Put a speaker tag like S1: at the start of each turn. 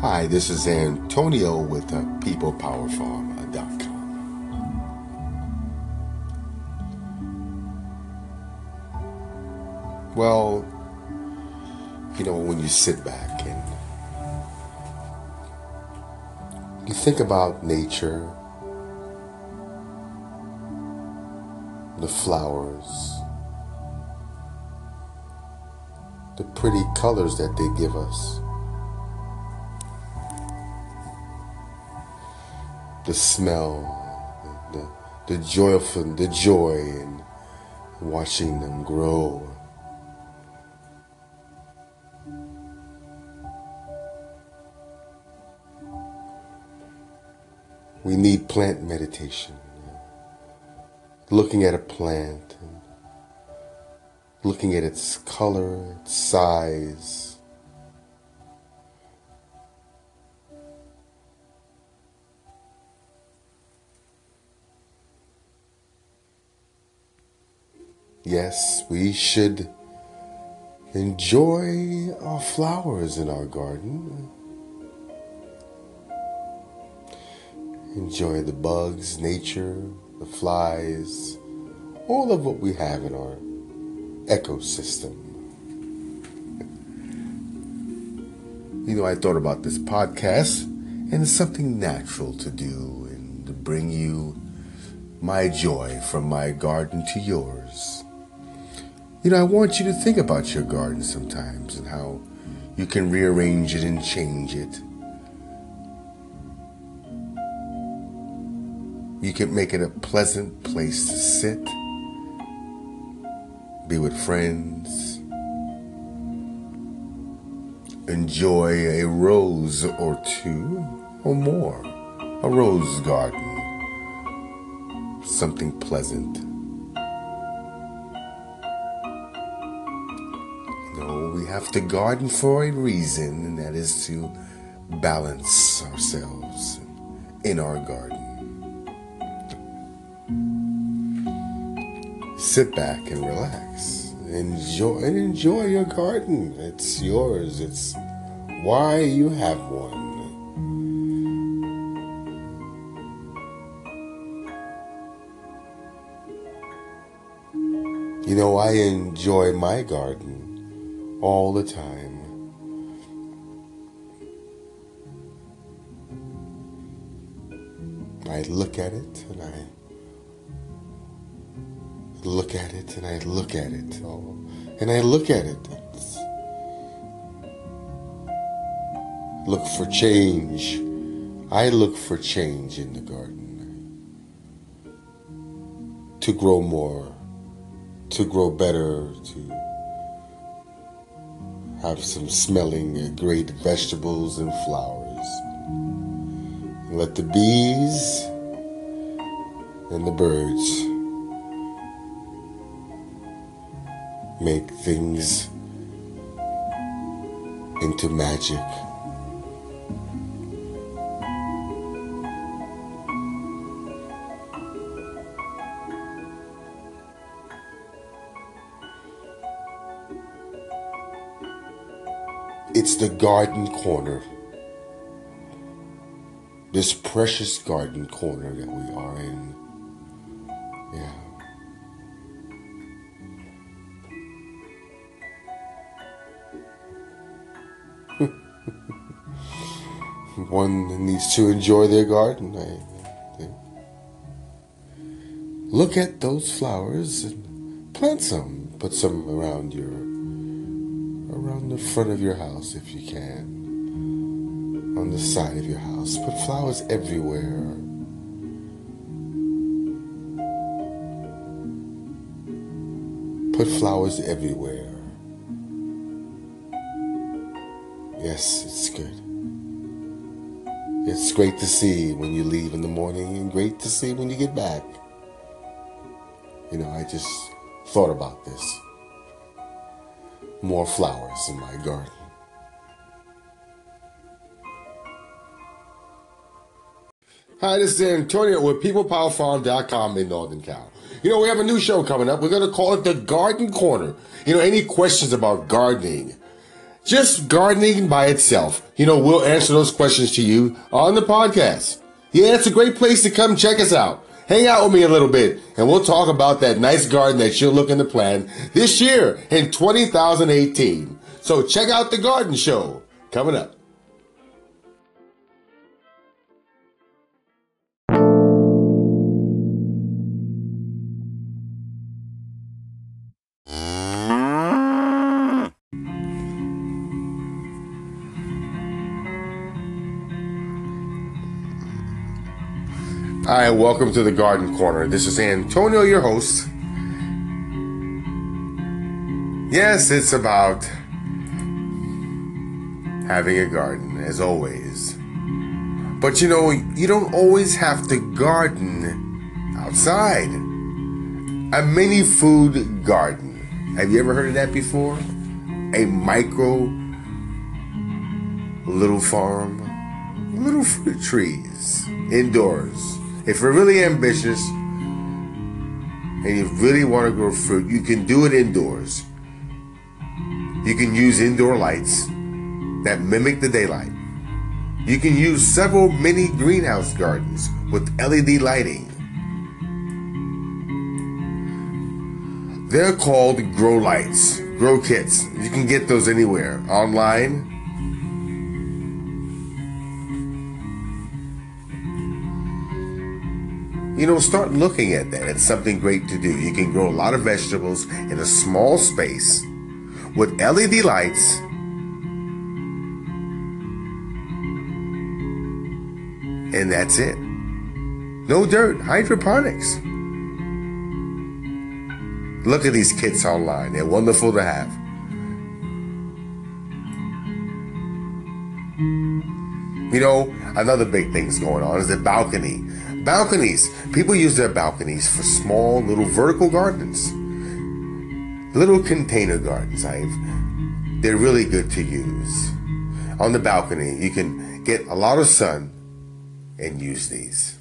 S1: Hi, this is Antonio with uh, PeoplePowerFarm.com. Well, you know, when you sit back and you think about nature, the flowers, the pretty colors that they give us. The smell, the, the joyful, the joy in watching them grow. We need plant meditation. Looking at a plant, looking at its color, its size, Yes, we should enjoy our flowers in our garden. Enjoy the bugs, nature, the flies, all of what we have in our ecosystem. You know, I thought about this podcast, and it's something natural to do and to bring you my joy from my garden to yours. You know, I want you to think about your garden sometimes and how you can rearrange it and change it. You can make it a pleasant place to sit, be with friends, enjoy a rose or two or more, a rose garden, something pleasant. We have to garden for a reason, and that is to balance ourselves in our garden. Sit back and relax. Enjoy and enjoy your garden. It's yours. It's why you have one. You know, I enjoy my garden all the time. I look at it and I look at it and I look at it. Oh, and I look at it. Look for change. I look for change in the garden. To grow more, to grow better, to have some smelling great vegetables and flowers. Let the bees and the birds make things into magic. It's the garden corner. This precious garden corner that we are in. Yeah. One needs to enjoy their garden, I think. Look at those flowers and plant some. Put some around your around the front of your house if you can, on the side of your house. Put flowers everywhere. Put flowers everywhere. Yes, it's good. It's great to see when you leave in the morning and great to see when you get back. You know, I just thought about this more flowers in my garden. Hi, this is Antonio with PeoplePowerFarm.com in Northern Cal. You know, we have a new show coming up. We're going to call it the Garden Corner. You know, any questions about gardening, just gardening by itself? You know, we'll answer those questions to you on the podcast. Yeah, it's a great place to come check us out. Hang out with me a little bit and we'll talk about that nice garden that you're looking to plant this year in 2018. So check out the garden show coming up. Hi, welcome to the Garden Corner. This is Antonio, your host. Yes, it's about having a garden, as always. But you know, you don't always have to garden outside. A mini food garden. Have you ever heard of that before? A micro little farm, little fruit trees indoors if you're really ambitious and you really want to grow fruit, you can do it indoors. You can use indoor lights that mimic the daylight. You can use several mini greenhouse gardens with LED lighting. They're called grow lights, grow kits. You can get those anywhere online you know, start looking at that. It's something great to do. You can grow a lot of vegetables in a small space with LED lights. And that's it. No dirt, hydroponics. Look at these kits online. They're wonderful to have. You know, another big thing's going on is the balcony. Balconies. People use their balconies for small little vertical gardens. Little container gardens. I've they're really good to use. On the balcony, you can get a lot of sun and use these.